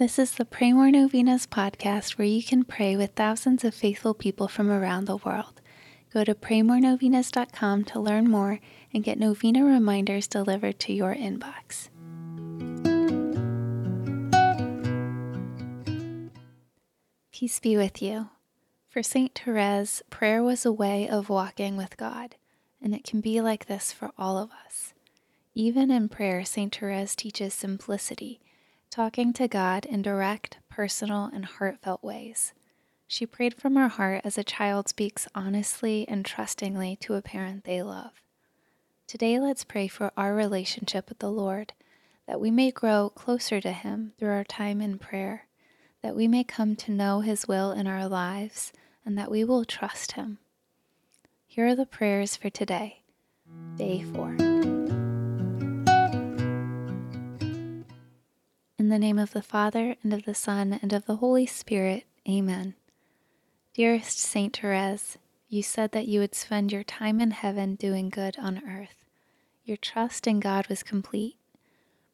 This is the Pray More Novenas podcast where you can pray with thousands of faithful people from around the world. Go to praymorenovenas.com to learn more and get novena reminders delivered to your inbox. Peace be with you. For St. Therese, prayer was a way of walking with God, and it can be like this for all of us. Even in prayer, St. Therese teaches simplicity talking to God in direct, personal, and heartfelt ways. She prayed from her heart as a child speaks honestly and trustingly to a parent they love. Today, let's pray for our relationship with the Lord, that we may grow closer to Him through our time in prayer, that we may come to know His will in our lives, and that we will trust Him. Here are the prayers for today, day four. The name of the Father, and of the Son, and of the Holy Spirit. Amen. Dearest Saint Therese, you said that you would spend your time in heaven doing good on earth. Your trust in God was complete.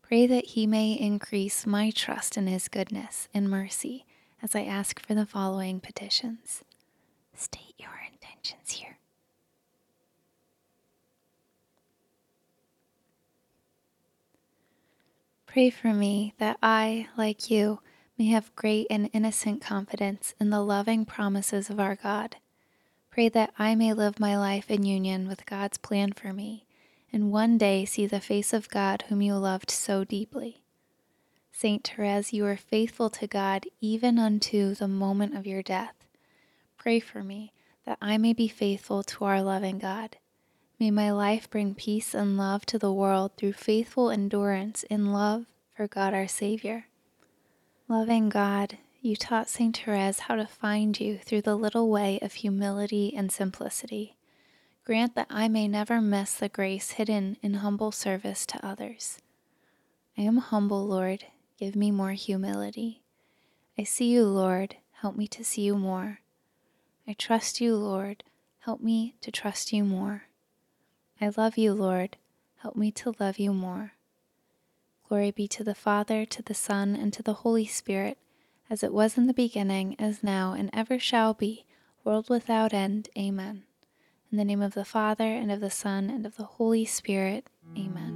Pray that He may increase my trust in His goodness and mercy as I ask for the following petitions. State your intentions here. Pray for me that I, like you, may have great and innocent confidence in the loving promises of our God. Pray that I may live my life in union with God's plan for me, and one day see the face of God whom you loved so deeply. Saint Therese, you were faithful to God even unto the moment of your death. Pray for me that I may be faithful to our loving God. May my life bring peace and love to the world through faithful endurance in love for God our Savior. Loving God, you taught St. Therese how to find you through the little way of humility and simplicity. Grant that I may never miss the grace hidden in humble service to others. I am humble, Lord. Give me more humility. I see you, Lord. Help me to see you more. I trust you, Lord. Help me to trust you more. I love you, Lord. Help me to love you more. Glory be to the Father, to the Son, and to the Holy Spirit, as it was in the beginning, as now, and ever shall be, world without end. Amen. In the name of the Father, and of the Son, and of the Holy Spirit. Amen.